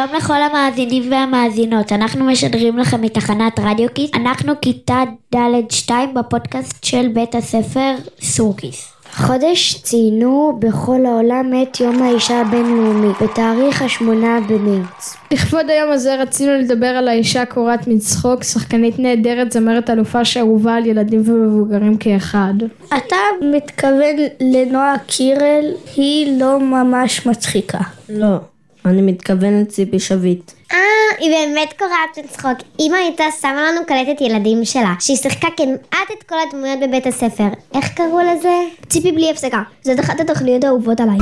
שלום לכל המאזינים והמאזינות, אנחנו משדרים לכם מתחנת רדיו קיס, אנחנו כיתה ד'2 בפודקאסט של בית הספר סורקיס. חודש ציינו בכל העולם את יום האישה הבינלאומי, בתאריך השמונה במרץ. לכבוד היום הזה רצינו לדבר על האישה קורת מצחוק, שחקנית נהדרת, זמרת אלופה שאהובה על ילדים ומבוגרים כאחד. אתה מתכוון לנועה קירל, היא לא ממש מצחיקה. לא, אני מתכוון לציפי שביט. אה, היא באמת קורעת מצחוק. אמא הייתה שמה לנו קלטת ילדים שלה, שהיא שיחקה כמעט את כל הדמויות בבית הספר. איך קראו לזה? ציפי בלי הפסקה. זאת אחת התוכניות האהובות עליי.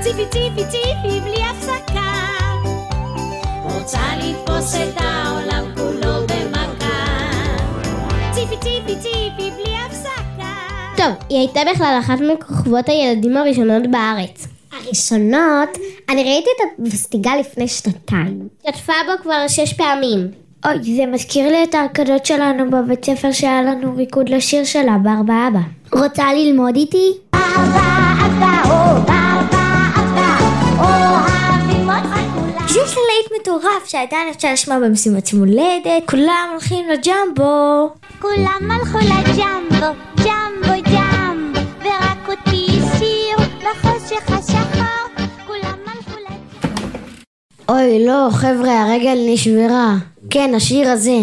ציפי ציפי ציפי בלי הפסקה רוצה לתפוס את העולם כולו במכה ציפי ציפי ציפי בלי הפסקה טוב, היא הייתה בכלל אחת מכוכבות הילדים הראשונות בארץ. הראשונות? אני ראיתי את הפסטיגל לפני שנתיים. השתתפה בו כבר שש פעמים. אוי, זה מזכיר לי את ההרקדות שלנו בבית ספר שהיה לנו ריקוד לשיר שלה בארבע אבא. רוצה ללמוד איתי? יש לי להיט מטורף שעדיין אפשר לשמוע במשימות יום הולדת, כולם הולכים לג'מבו. כולם הלכו לג'מבו, ג'מבו ג'מבו אוי, לא, חבר'ה, הרגל נשברה. כן, השיר הזה.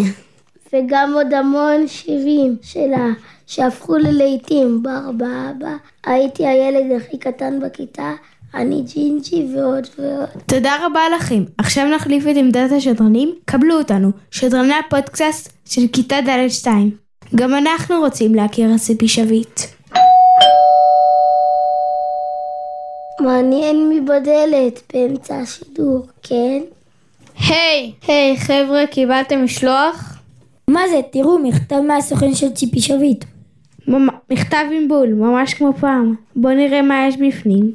וגם עוד המון שירים שלה שהפכו ללהיטים. בארבע אבא, הייתי הילד הכי קטן בכיתה, אני ג'ינג'י ועוד ועוד. תודה רבה לכם. עכשיו נחליף את עמדת השדרנים, קבלו אותנו, שדרני הפודקאסט של כיתה ד'2. גם אנחנו רוצים להכיר את ציפי שביט. מעניין מי בדלת באמצע השידור, כן? היי, היי, חבר'ה, קיבלתם משלוח? מה זה? תראו, מכתב מהסוכן של ציפי שביט. ממ... מכתב עם בול, ממש כמו פעם. בואו נראה מה יש בפנים.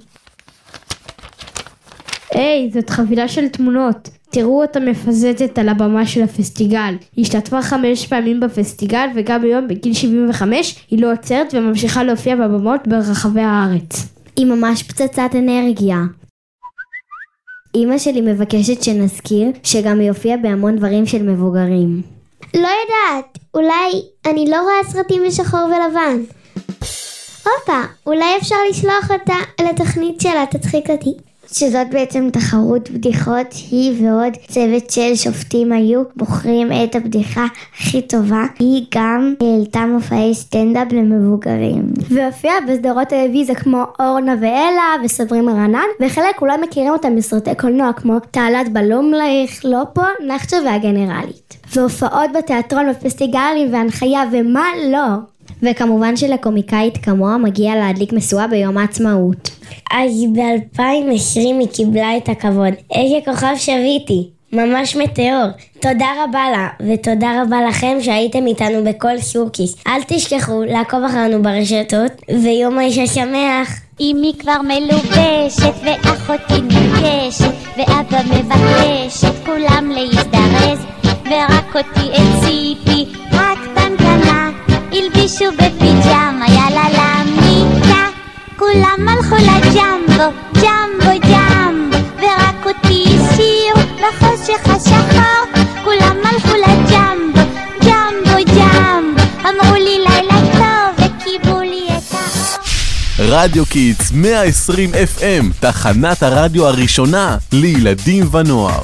היי, זאת חבילה של תמונות. תראו אותה מפזזת על הבמה של הפסטיגל. היא השתתפה חמש פעמים בפסטיגל וגם היום בגיל 75 היא לא עוצרת וממשיכה להופיע בבמות ברחבי הארץ. היא ממש פצצת אנרגיה. אמא שלי מבקשת שנזכיר שגם היא הופיעה בהמון דברים של מבוגרים. לא יודעת, אולי אני לא רואה סרטים בשחור ולבן. הופה, אולי אפשר לשלוח אותה לתוכנית שלה, תצחיק אותי. שזאת בעצם תחרות בדיחות, היא ועוד צוות של שופטים היו בוחרים את הבדיחה הכי טובה. היא גם העלתה מופעי סטנדאפ למבוגרים. והופיעה בסדרות טלוויזיה כמו אורנה ואלה וסברים הרענן, וחלק אולי מכירים אותה מסרטי קולנוע כמו תעלת בלומלייך, לא פה, נחצ'ה והגנרלית. והופעות בתיאטרון ופסטיגלים והנחיה ומה לא. וכמובן שלקומיקאית כמוה מגיע להדליק משואה ביום העצמאות. אז ב-2020 היא קיבלה את הכבוד. איזה כוכב שביתי. ממש מטאור. תודה רבה לה, ותודה רבה לכם שהייתם איתנו בכל סורקיס. אל תשכחו לעקוב אחרינו ברשתות, ויום האישה שמח. אמי כבר מלובשת ואחותי נרגשת ואבא מבקשת כולם להזדרז ורק אותי את ציפי קטנטנה הלבישו למיטה כולם הלכו לג'מבו ג'מבו ג'מבו ורק אותי השאירו בחושך השחור כולם הלכו לג'מבו ג'מבו ג'מבו אמרו לי לילה טוב וכיבו לי את רדיו Kids 120 FM, תחנת הרדיו הראשונה לילדים ונוער.